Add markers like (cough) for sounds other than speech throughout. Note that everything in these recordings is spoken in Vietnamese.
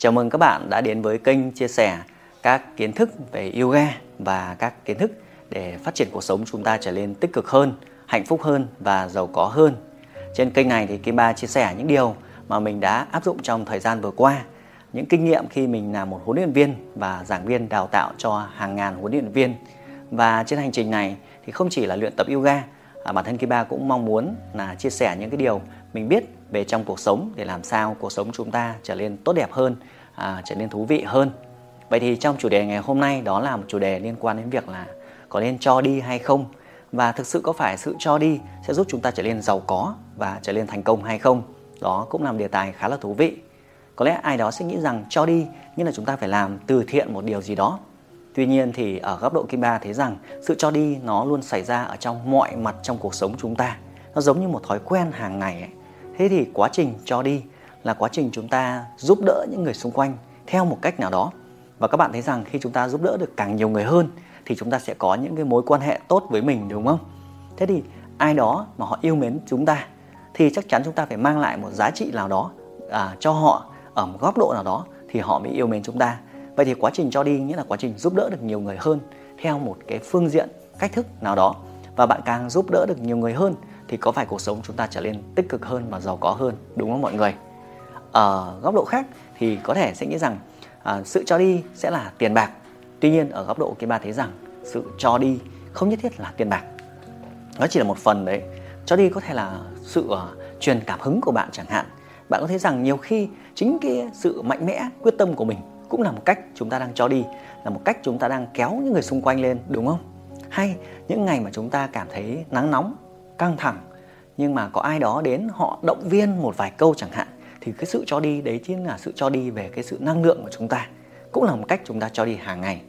Chào mừng các bạn đã đến với kênh chia sẻ các kiến thức về yoga và các kiến thức để phát triển cuộc sống chúng ta trở nên tích cực hơn, hạnh phúc hơn và giàu có hơn. Trên kênh này thì Kim Ba chia sẻ những điều mà mình đã áp dụng trong thời gian vừa qua, những kinh nghiệm khi mình là một huấn luyện viên và giảng viên đào tạo cho hàng ngàn huấn luyện viên. Và trên hành trình này thì không chỉ là luyện tập yoga, à, bản thân Kim Ba cũng mong muốn là chia sẻ những cái điều mình biết về trong cuộc sống để làm sao cuộc sống chúng ta trở nên tốt đẹp hơn, à, trở nên thú vị hơn. Vậy thì trong chủ đề ngày hôm nay đó là một chủ đề liên quan đến việc là có nên cho đi hay không và thực sự có phải sự cho đi sẽ giúp chúng ta trở nên giàu có và trở nên thành công hay không? Đó cũng là một đề tài khá là thú vị. Có lẽ ai đó sẽ nghĩ rằng cho đi như là chúng ta phải làm từ thiện một điều gì đó. Tuy nhiên thì ở góc độ Kim Ba thấy rằng sự cho đi nó luôn xảy ra ở trong mọi mặt trong cuộc sống chúng ta. Nó giống như một thói quen hàng ngày ấy thế thì quá trình cho đi là quá trình chúng ta giúp đỡ những người xung quanh theo một cách nào đó. Và các bạn thấy rằng khi chúng ta giúp đỡ được càng nhiều người hơn thì chúng ta sẽ có những cái mối quan hệ tốt với mình đúng không? Thế thì ai đó mà họ yêu mến chúng ta thì chắc chắn chúng ta phải mang lại một giá trị nào đó à, cho họ ở một góc độ nào đó thì họ mới yêu mến chúng ta. Vậy thì quá trình cho đi nghĩa là quá trình giúp đỡ được nhiều người hơn theo một cái phương diện cách thức nào đó. Và bạn càng giúp đỡ được nhiều người hơn thì có phải cuộc sống chúng ta trở nên tích cực hơn và giàu có hơn đúng không mọi người? Ở góc độ khác thì có thể sẽ nghĩ rằng à, sự cho đi sẽ là tiền bạc. Tuy nhiên ở góc độ kia ba thấy rằng sự cho đi không nhất thiết là tiền bạc. Nó chỉ là một phần đấy. Cho đi có thể là sự uh, truyền cảm hứng của bạn chẳng hạn. Bạn có thấy rằng nhiều khi chính cái sự mạnh mẽ quyết tâm của mình cũng là một cách chúng ta đang cho đi là một cách chúng ta đang kéo những người xung quanh lên đúng không? Hay những ngày mà chúng ta cảm thấy nắng nóng căng thẳng. Nhưng mà có ai đó đến, họ động viên một vài câu chẳng hạn, thì cái sự cho đi đấy chính là sự cho đi về cái sự năng lượng của chúng ta. Cũng là một cách chúng ta cho đi hàng ngày.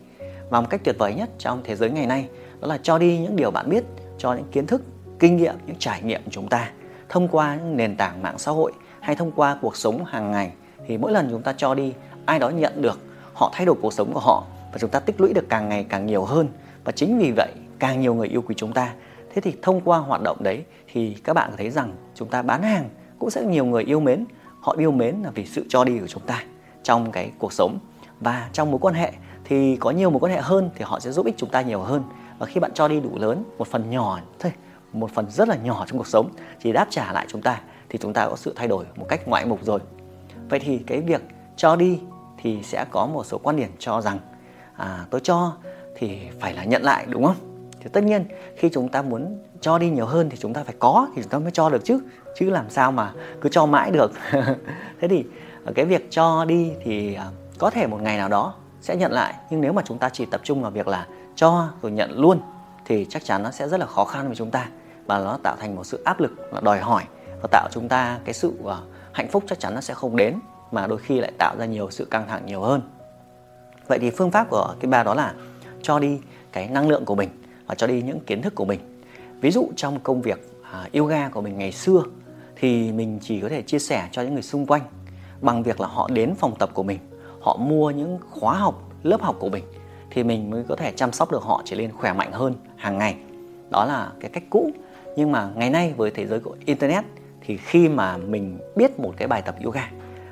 Và một cách tuyệt vời nhất trong thế giới ngày nay, đó là cho đi những điều bạn biết, cho những kiến thức, kinh nghiệm, những trải nghiệm của chúng ta thông qua những nền tảng mạng xã hội hay thông qua cuộc sống hàng ngày. Thì mỗi lần chúng ta cho đi, ai đó nhận được, họ thay đổi cuộc sống của họ và chúng ta tích lũy được càng ngày càng nhiều hơn. Và chính vì vậy, càng nhiều người yêu quý chúng ta thế thì thông qua hoạt động đấy thì các bạn thấy rằng chúng ta bán hàng cũng sẽ nhiều người yêu mến. Họ yêu mến là vì sự cho đi của chúng ta trong cái cuộc sống. Và trong mối quan hệ thì có nhiều mối quan hệ hơn thì họ sẽ giúp ích chúng ta nhiều hơn. Và khi bạn cho đi đủ lớn một phần nhỏ thôi một phần rất là nhỏ trong cuộc sống chỉ đáp trả lại chúng ta thì chúng ta có sự thay đổi một cách ngoại mục rồi. Vậy thì cái việc cho đi thì sẽ có một số quan điểm cho rằng à, tôi cho thì phải là nhận lại đúng không? Thì tất nhiên, khi chúng ta muốn cho đi nhiều hơn thì chúng ta phải có, thì chúng ta mới cho được chứ. Chứ làm sao mà cứ cho mãi được. (laughs) Thế thì ờ, cái việc cho đi thì ờ, có thể một ngày nào đó sẽ nhận lại. Nhưng nếu mà chúng ta chỉ tập trung vào việc là cho rồi nhận luôn, thì chắc chắn nó sẽ rất là khó khăn với chúng ta. Và nó tạo thành một sự áp lực là đòi hỏi và tạo chúng ta cái sự ờ, hạnh phúc chắc chắn nó sẽ không đến, mà đôi khi lại tạo ra nhiều sự căng thẳng nhiều hơn. Vậy thì phương pháp của cái bà đó là cho đi cái năng lượng của mình và cho đi những kiến thức của mình. Ví dụ trong công việc à, yoga của mình ngày xưa thì mình chỉ có thể chia sẻ cho những người xung quanh bằng việc là họ đến phòng tập của mình, họ mua những khóa học, lớp học của mình thì mình mới có thể chăm sóc được họ trở nên khỏe mạnh hơn hàng ngày. Đó là cái cách cũ. Nhưng mà ngày nay với thế giới của internet thì khi mà mình biết một cái bài tập yoga,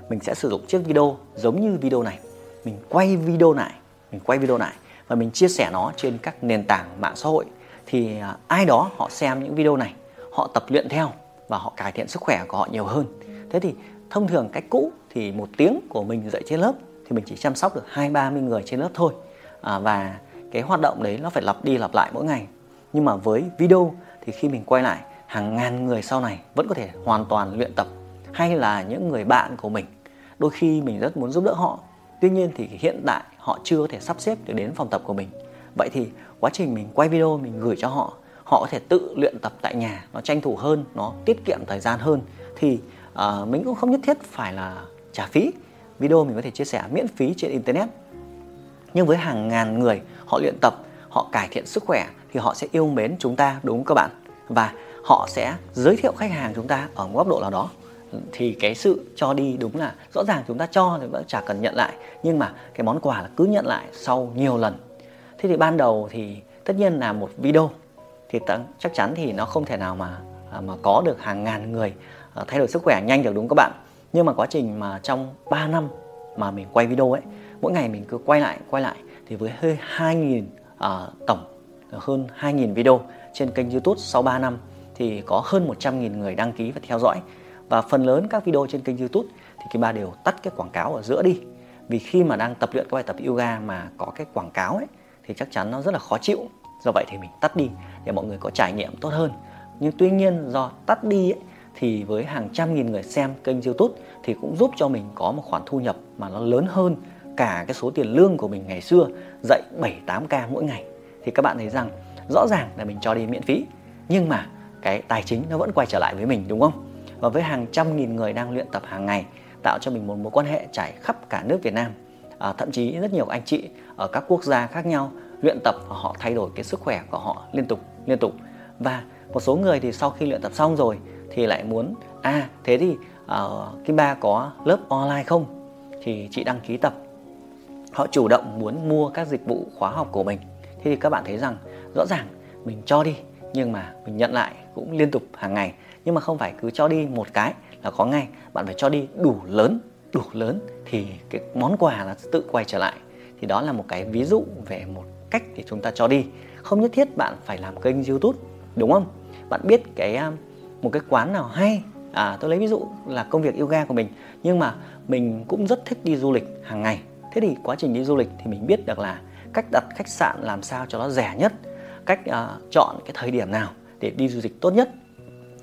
mình sẽ sử dụng chiếc video giống như video này. Mình quay video lại, mình quay video lại và mình chia sẻ nó trên các nền tảng mạng xã hội thì à, ai đó họ xem những video này họ tập luyện theo và họ cải thiện sức khỏe của họ nhiều hơn. Thế thì thông thường cách cũ thì một tiếng của mình dạy trên lớp thì mình chỉ chăm sóc được hai ba mươi người trên lớp thôi. À, và cái hoạt động đấy nó phải lặp đi lặp lại mỗi ngày. Nhưng mà với video thì khi mình quay lại hàng ngàn người sau này vẫn có thể hoàn toàn luyện tập hay là những người bạn của mình. Đôi khi mình rất muốn giúp đỡ họ tuy nhiên thì hiện tại họ chưa có thể sắp xếp được đến phòng tập của mình. Vậy thì quá trình mình quay video mình gửi cho họ họ có thể tự luyện tập tại nhà nó tranh thủ hơn nó tiết kiệm thời gian hơn. Thì uh, mình cũng không nhất thiết phải là trả phí. Video mình có thể chia sẻ miễn phí trên internet. Nhưng với hàng ngàn người họ luyện tập họ cải thiện sức khỏe thì họ sẽ yêu mến chúng ta đúng không các bạn? Và họ sẽ giới thiệu khách hàng chúng ta ở một góc độ nào đó thì cái sự cho đi đúng là rõ ràng chúng ta cho thì vẫn chả cần nhận lại. Nhưng mà cái món quà là cứ nhận lại sau nhiều lần. Thế thì ban đầu thì tất nhiên là một video thì chắc chắn thì nó không thể nào mà à, mà có được hàng ngàn người à, thay đổi sức khỏe nhanh được đúng các bạn? Nhưng mà quá trình mà trong 3 năm mà mình quay video ấy mỗi ngày mình cứ quay lại quay lại thì với hơi 2.000 uh, à, tổng hơn 2.000 video trên kênh YouTube sau 3 năm thì có hơn 100.000 người đăng ký và theo dõi và phần lớn các video trên kênh YouTube thì Kim Ba đều tắt cái quảng cáo ở giữa đi. Vì khi mà đang tập luyện các bài tập yoga mà có cái quảng cáo ấy thì chắc chắn nó rất là khó chịu. Do vậy thì mình tắt đi để mọi người có trải nghiệm tốt hơn. Nhưng tuy nhiên do tắt đi ấy, thì với hàng trăm nghìn người xem kênh youtube thì cũng giúp cho mình có một khoản thu nhập mà nó lớn hơn cả cái số tiền lương của mình ngày xưa dạy 7-8k mỗi ngày. Thì các bạn thấy rằng rõ ràng là mình cho đi miễn phí nhưng mà cái tài chính nó vẫn quay trở lại với mình đúng không? Và với hàng trăm nghìn người đang luyện tập hàng ngày tạo cho mình một mối quan hệ trải khắp cả nước Việt Nam. À, thậm chí rất nhiều anh chị ở các quốc gia khác nhau luyện tập và họ thay đổi cái sức khỏe của họ liên tục liên tục. Và một số người thì sau khi luyện tập xong rồi thì lại muốn à thế thì ờ, uh, Kim Ba có lớp online không? Thì chị đăng ký tập. Họ chủ động muốn mua các dịch vụ khóa học của mình. Thế thì các bạn thấy rằng rõ ràng mình cho đi nhưng mà mình nhận lại cũng liên tục hàng ngày nhưng mà không phải cứ cho đi một cái là có ngay. Bạn phải cho đi đủ lớn đủ lớn thì cái món quà là tự quay trở lại. Thì đó là một cái ví dụ về một cách để chúng ta cho đi. Không nhất thiết bạn phải làm kênh youtube đúng không? Bạn biết cái à, một cái quán nào hay. À tôi lấy ví dụ là công việc yoga của mình. Nhưng mà mình cũng rất thích đi du lịch hàng ngày. Thế thì quá trình đi du lịch thì mình biết được là cách đặt khách sạn làm sao cho nó rẻ nhất cách uh, chọn cái thời điểm nào để đi du lịch tốt nhất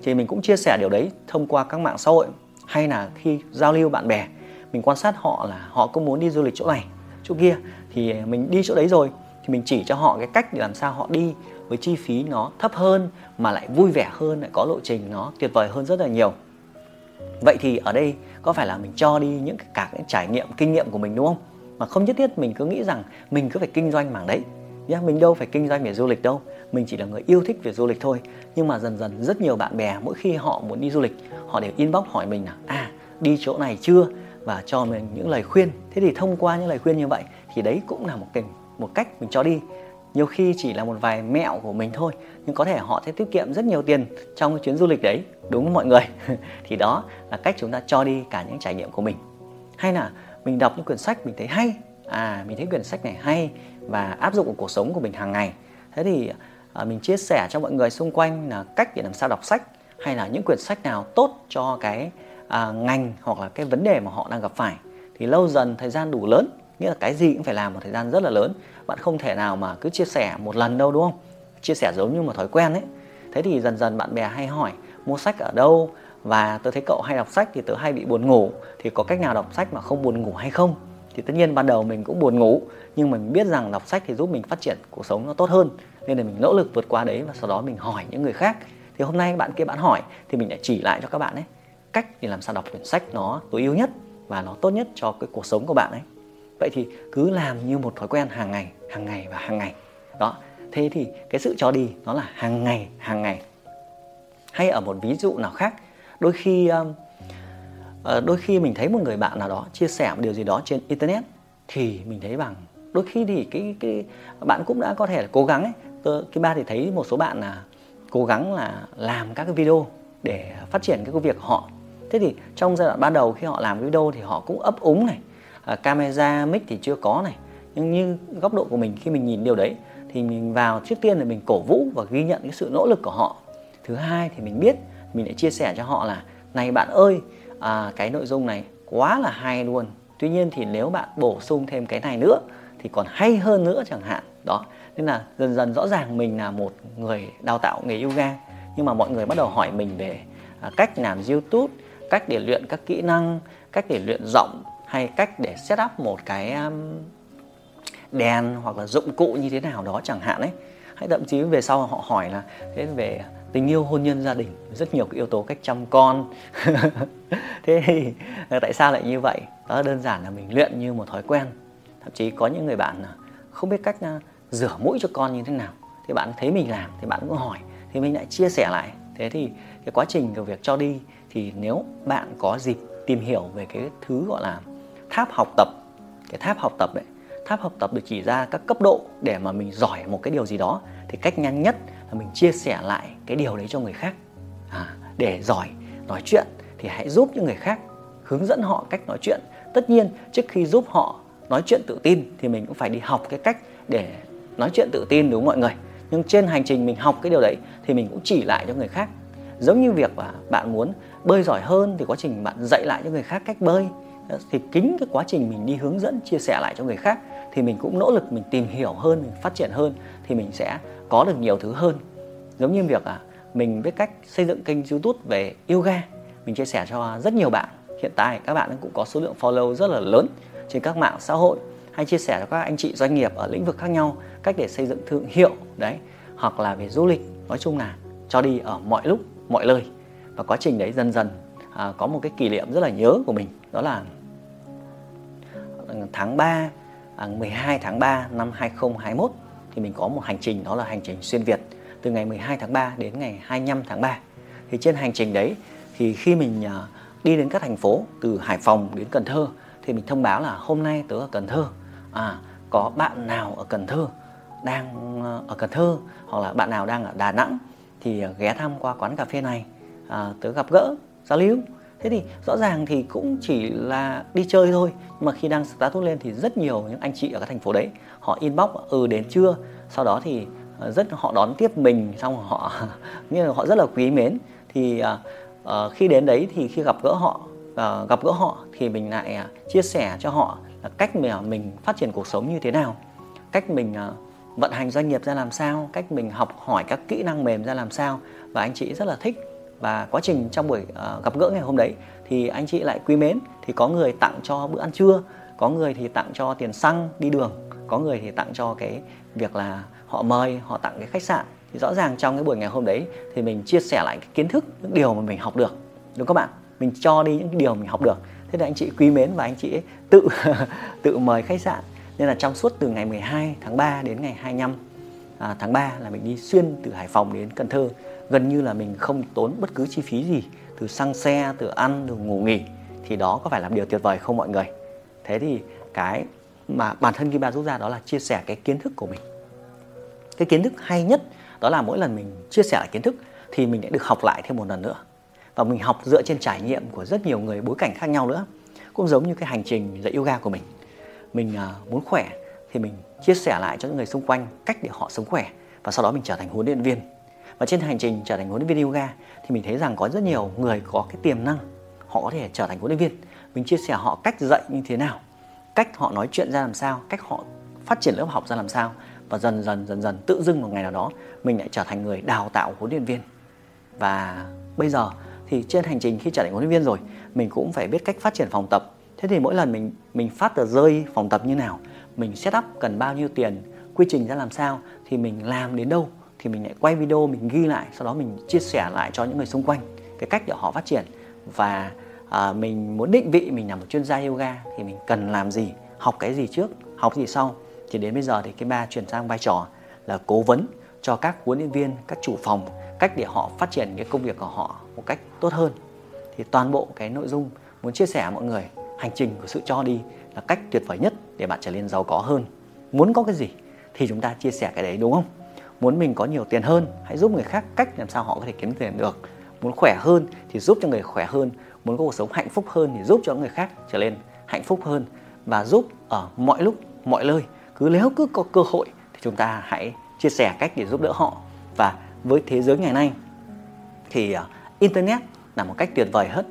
thì mình cũng chia sẻ điều đấy thông qua các mạng xã hội, hay là khi giao lưu bạn bè. Mình quan sát họ là họ có muốn đi du lịch chỗ này, chỗ kia. Thì mình đi chỗ đấy rồi, thì mình chỉ cho họ cái cách để làm sao họ đi, với chi phí nó thấp hơn mà lại vui vẻ hơn, lại có lộ trình nó tuyệt vời hơn rất là nhiều. Vậy thì ở đây có phải là mình cho đi những cả cái trải nghiệm, kinh nghiệm của mình, đúng không? Mà không nhất thiết mình cứ nghĩ rằng mình cứ phải kinh doanh mảng đấy. Nhá, mình đâu phải kinh doanh về du lịch đâu mình chỉ là người yêu thích về du lịch thôi. Nhưng mà dần dần rất nhiều bạn bè, mỗi khi họ muốn đi du lịch, họ đều inbox hỏi mình là à đi chỗ này chưa? Và cho mình những lời khuyên. Thế thì thông qua những lời khuyên như vậy thì đấy cũng là một kênh, một cách mình cho đi. Nhiều khi chỉ là một vài mẹo của mình thôi, nhưng có thể họ sẽ tiết kiệm rất nhiều tiền trong cái chuyến du lịch đấy. Đúng không mọi người? (laughs) Thì đó là cách chúng ta cho đi cả những trải nghiệm của mình. Hay là mình đọc những quyển sách mình thấy hay. À mình thấy quyển sách này hay và áp dụng vào cuộc sống của mình hàng ngày. Thế thì à, mình chia sẻ cho mọi người xung quanh là cách để làm sao đọc sách hay là những quyển sách nào tốt cho cái à, ngành hoặc là cái vấn đề mà họ đang gặp phải. Thì lâu dần thời gian đủ lớn nghĩa là cái gì cũng phải làm một thời gian rất là lớn. Bạn không thể nào mà cứ chia sẻ một lần đâu đúng không? Chia sẻ giống như một thói quen ấy. Thế thì dần dần bạn bè hay hỏi mua sách ở đâu? Và tôi thấy cậu hay đọc sách thì tớ hay bị buồn ngủ. Thì có cách nào đọc sách mà không buồn ngủ hay không? Thì tất nhiên ban đầu mình cũng buồn ngủ nhưng mình biết rằng đọc sách thì giúp mình phát triển cuộc sống nó tốt hơn nên là mình nỗ lực vượt qua đấy và sau đó mình hỏi những người khác. Thì hôm nay bạn kia bạn hỏi thì mình lại chỉ lại cho các bạn ấy cách để làm sao đọc quyển sách nó tối ưu nhất và nó tốt nhất cho cái cuộc sống của bạn ấy. Vậy thì cứ làm như một thói quen hàng ngày hàng ngày và hàng ngày. Đó, thế thì cái sự cho đi nó là hàng ngày hàng ngày. Hay ở một ví dụ nào khác, đôi khi um, ờ, đôi khi mình thấy một người bạn nào đó chia sẻ một điều gì đó trên internet thì mình thấy bằng đôi khi thì cái cái bạn cũng đã có thể là cố gắng ấy tôi cái ba thì thấy một số bạn là cố gắng là làm các cái video để phát triển cái công việc của họ. Thế thì trong giai đoạn ban đầu khi họ làm video thì họ cũng ấp úng này à, camera mic thì chưa có này. Nhưng như góc độ của mình khi mình nhìn điều đấy thì mình vào trước tiên là mình cổ vũ và ghi nhận cái sự nỗ lực của họ. Thứ hai thì mình biết mình lại chia sẻ cho họ là này bạn ơi à, cái nội dung này quá là hay luôn. Tuy nhiên thì nếu bạn bổ sung thêm cái này nữa thì còn hay hơn nữa chẳng hạn. Đó nên là dần dần rõ ràng mình là một người đào tạo nghề yoga. Nhưng mà mọi người bắt đầu hỏi mình về à, cách làm youtube, cách để luyện các kỹ năng, cách để luyện giọng hay cách để set up một cái um, đèn hoặc là dụng cụ như thế nào đó chẳng hạn ấy. Hay thậm chí về sau họ hỏi là, thế về tình yêu hôn nhân gia đình, rất nhiều cái yếu tố cách chăm con. (laughs) Thế thì tại sao lại như vậy? Đó, đơn giản là mình luyện như một thói quen. Thậm chí có những người bạn không biết cách à, rửa mũi cho con như thế nào? Thì bạn thấy mình làm thì bạn cũng hỏi thì mình lại chia sẻ lại. Thế thì cái quá trình của việc cho đi thì nếu bạn có dịp tìm hiểu về cái thứ gọi là tháp học tập cái tháp học tập đấy tháp học tập được chỉ ra các cấp độ để mà mình giỏi một cái điều gì đó thì cách nhanh nhất là mình chia sẻ lại cái điều đấy cho người khác. À, để giỏi nói chuyện thì hãy giúp những người khác hướng dẫn họ cách nói chuyện. Tất nhiên trước khi giúp họ nói chuyện tự tin thì mình cũng phải đi học cái cách để nói chuyện tự tin đúng không mọi người? Nhưng trên hành trình mình học cái điều đấy thì mình cũng chỉ lại cho người khác. Giống như việc mà bạn muốn bơi giỏi hơn thì quá trình bạn dạy lại cho người khác cách bơi. Ờ, thì kính cái quá trình mình đi hướng dẫn chia sẻ lại cho người khác thì mình cũng nỗ lực mình tìm hiểu hơn mình phát triển hơn thì mình sẽ có được nhiều thứ hơn. Giống như việc à, mình biết cách xây dựng kênh youtube về yoga. Mình chia sẻ cho rất nhiều bạn. Hiện tại các bạn cũng có số lượng follow rất là lớn trên các mạng xã hội hay chia sẻ cho các anh chị doanh nghiệp ở lĩnh vực khác nhau cách để xây dựng thương hiệu đấy hoặc là về du lịch. Nói chung là cho đi ở mọi lúc mọi nơi. Và quá trình đấy dần dần à, có một cái kỷ niệm rất là nhớ của mình. Đó là ờ, tháng 3 à, 12 tháng 3 năm 2021 thì mình có một hành trình đó là hành trình xuyên Việt. Từ ngày 12 tháng 3 đến ngày 25 tháng 3 thì trên hành trình đấy thì khi mình à, đi đến các thành phố từ Hải Phòng đến Cần Thơ thì mình thông báo là hôm nay tớ ở Cần Thơ à có bạn nào ở Cần Thơ đang ờ, ở Cần Thơ hoặc là bạn nào đang ở Đà Nẵng thì ờ, ghé thăm qua quán cà phê này à, tớ gặp gỡ giao lưu. Thế thì rõ ràng thì cũng chỉ là đi chơi thôi nhưng mà khi đang status lên thì rất nhiều những anh chị ở các thành phố đấy họ inbox ừ đến chưa sau đó thì ờ, rất họ đón tiếp mình xong họ (laughs) như là họ rất là quý mến. Thì uh, khi đến đấy thì khi gặp gỡ họ à, gặp gỡ họ thì mình lại chia sẻ cho họ Ờ, cách mà mình phát triển cuộc sống như thế nào? Cách mình ờ, vận hành doanh nghiệp ra làm sao? Cách mình học hỏi các kỹ năng mềm ra làm sao? Và anh chị rất là thích. Và quá trình trong buổi ờ, gặp gỡ ngày hôm đấy thì anh chị lại quý mến. Thì có người tặng cho bữa ăn trưa, có người thì tặng cho tiền xăng đi đường, có người thì tặng cho cái việc là họ mời, họ tặng cái khách sạn. Thì rõ ràng trong cái buổi ngày hôm đấy thì mình chia sẻ lại cái kiến thức, những điều mà mình học được. Đúng các bạn? Mình cho đi những điều mình học được thế là anh chị quý mến và anh chị tự (laughs) tự mời khách sạn. Nên là trong suốt từ ngày 12 tháng 3 đến ngày 25 à, tháng 3 là mình đi xuyên từ Hải Phòng đến Cần Thơ. Gần như là mình không tốn bất cứ chi phí gì từ xăng xe từ ăn từ ngủ nghỉ. Thì đó có phải là điều tuyệt vời không mọi người? Thế thì cái mà bản thân Kim Ba rút ra đó là chia sẻ cái kiến thức của mình. Cái kiến thức hay nhất đó là mỗi lần mình chia sẻ lại kiến thức thì mình lại được học lại thêm một lần nữa và mình học dựa trên trải nghiệm của rất nhiều người bối cảnh khác nhau nữa. Cũng giống như cái hành trình dạy yoga của mình. Mình à, muốn khỏe thì mình chia sẻ lại cho những người xung quanh cách để họ sống khỏe. Và sau đó mình trở thành huấn luyện viên. Và trên hành trình trở thành huấn luyện viên yoga thì mình thấy rằng có rất nhiều người có cái tiềm năng, họ có thể trở thành huấn luyện viên. Mình chia sẻ họ cách dạy như thế nào, cách họ nói chuyện ra làm sao, cách họ phát triển lớp học ra làm sao. Và dần dần dần dần tự dưng một ngày nào đó mình lại trở thành người đào tạo huấn luyện viên. Và bây giờ thì trên hành trình khi trở thành huấn luyện viên rồi mình cũng phải biết cách phát triển phòng tập. Thế thì mỗi lần mình mình phát tờ rơi phòng tập như nào mình set up cần bao nhiêu tiền quy trình ra làm sao thì mình làm đến đâu thì mình lại quay video mình ghi lại sau đó mình chia sẻ lại cho những người xung quanh cái cách để họ phát triển. Và à, mình muốn định vị mình là một chuyên gia yoga thì mình cần làm gì học cái gì trước học gì sau. Thì đến bây giờ thì cái ba chuyển sang vai trò là cố vấn cho các huấn luyện viên các chủ phòng cách để họ phát triển cái công việc của họ một cách tốt hơn. Thì toàn bộ cái nội dung muốn chia sẻ mọi người, hành trình của sự cho đi là cách tuyệt vời nhất để bạn trở nên giàu có hơn. Muốn có cái gì thì chúng ta chia sẻ cái đấy, đúng không? Muốn mình có nhiều tiền hơn, hãy giúp người khác cách làm sao họ có thể kiếm tiền được. Muốn khỏe hơn thì giúp cho người khỏe hơn. Muốn có cuộc sống hạnh phúc hơn thì giúp cho người khác trở nên hạnh phúc hơn. Và giúp ở mọi lúc, mọi nơi, cứ nếu cứ có cơ hội thì chúng ta hãy chia sẻ cách để giúp đỡ họ. Và với thế giới ngày nay thì à, internet là một cách tuyệt vời hết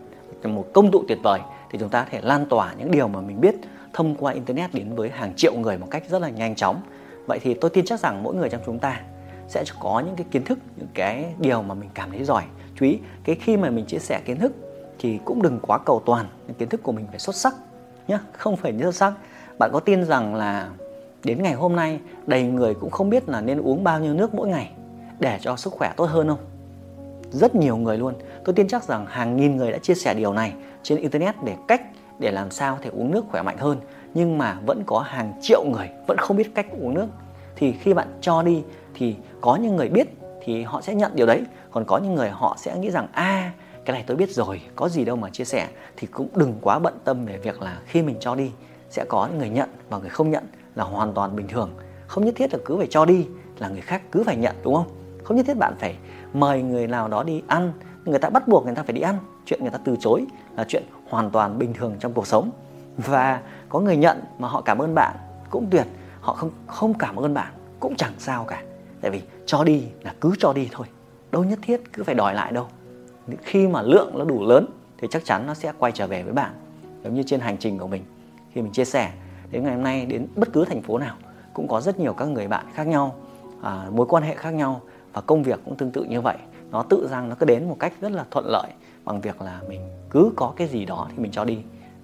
một công cụ tuyệt vời thì chúng ta có thể lan tỏa những điều mà mình biết thông qua internet đến với hàng triệu người một cách rất là nhanh chóng. Vậy thì tôi tin chắc rằng mỗi người trong chúng ta sẽ có những cái kiến thức, những cái điều mà mình cảm thấy giỏi. Chú ý, cái khi mà mình chia sẻ kiến thức thì cũng đừng quá cầu toàn, những kiến thức của mình phải xuất sắc nhé không phải xuất sắc. Bạn có tin rằng là đến ngày hôm nay, đầy người cũng không biết là nên uống bao nhiêu nước mỗi ngày để cho sức khỏe tốt hơn không? Rất nhiều người luôn. Tôi tin chắc rằng hàng nghìn người đã chia sẻ điều này trên internet để cách để làm sao thể uống nước khỏe mạnh hơn. Nhưng mà vẫn có hàng triệu người vẫn không biết cách uống nước. Thì khi bạn cho đi thì có những người biết thì họ sẽ nhận điều đấy. Còn có những người họ sẽ nghĩ rằng a à, cái này tôi biết rồi có gì đâu mà chia sẻ. Thì cũng đừng quá bận tâm về việc là khi mình cho đi sẽ có những người nhận và người không nhận là hoàn toàn bình thường. Không nhất thiết là cứ phải cho đi là người khác cứ phải nhận đúng không? Không nhất thiết bạn phải mời người nào đó đi ăn. Người ta bắt buộc người ta phải đi ăn. Chuyện người ta từ chối là chuyện hoàn toàn bình thường trong cuộc sống. Và có người nhận mà họ cảm ơn bạn cũng tuyệt. Họ không không cảm ơn bạn cũng chẳng sao cả. Tại vì cho đi là cứ cho đi thôi. Đâu nhất thiết cứ phải đòi lại đâu. Khi mà lượng nó đủ lớn thì chắc chắn nó sẽ quay trở về với bạn. Giống như trên hành trình của mình khi mình chia sẻ đến ngày hôm nay đến bất cứ thành phố nào cũng có rất nhiều các người bạn khác nhau à, mối quan hệ khác nhau và công việc cũng tương tự như vậy. Nó tự rằng nó cứ đến một cách rất là thuận lợi bằng việc là mình cứ có cái gì đó thì mình cho đi.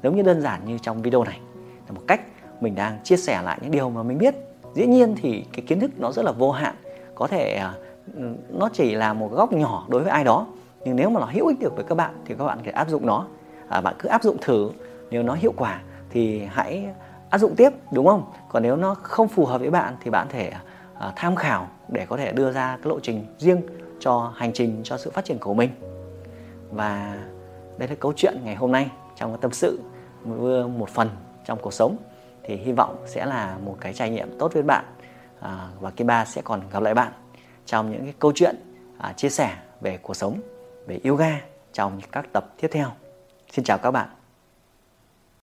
Giống như đơn giản như trong video này là một cách mình đang chia sẻ lại những điều mà mình biết. Dĩ nhiên thì cái kiến thức nó rất là vô hạn. Có thể à, nó chỉ là một góc nhỏ đối với ai đó nhưng nếu mà nó hữu ích được với các bạn thì các bạn phải áp dụng nó. À, bạn cứ áp dụng thử. Nếu nó hiệu quả thì hãy áp dụng tiếp đúng không? Còn nếu nó không phù hợp với bạn thì bạn thể à, tham khảo để có thể đưa ra cái lộ trình riêng cho hành trình cho sự phát triển của mình. Và đây là câu chuyện ngày hôm nay trong cái tâm sự một phần trong cuộc sống. Thì hy vọng sẽ là một cái trải nghiệm tốt với bạn à, và Kim Ba sẽ còn gặp lại bạn trong những cái câu chuyện à, chia sẻ về cuộc sống về yoga trong các tập tiếp theo. Xin chào các bạn.